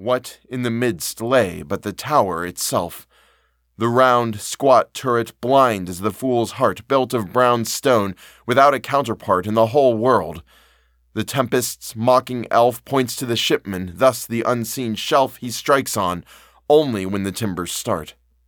What in the midst lay but the tower itself? The round, squat turret blind as the fool's heart, built of brown stone, without a counterpart in the whole world. The Tempest's mocking elf points to the shipman, thus the unseen shelf he strikes on, only when the timbers start.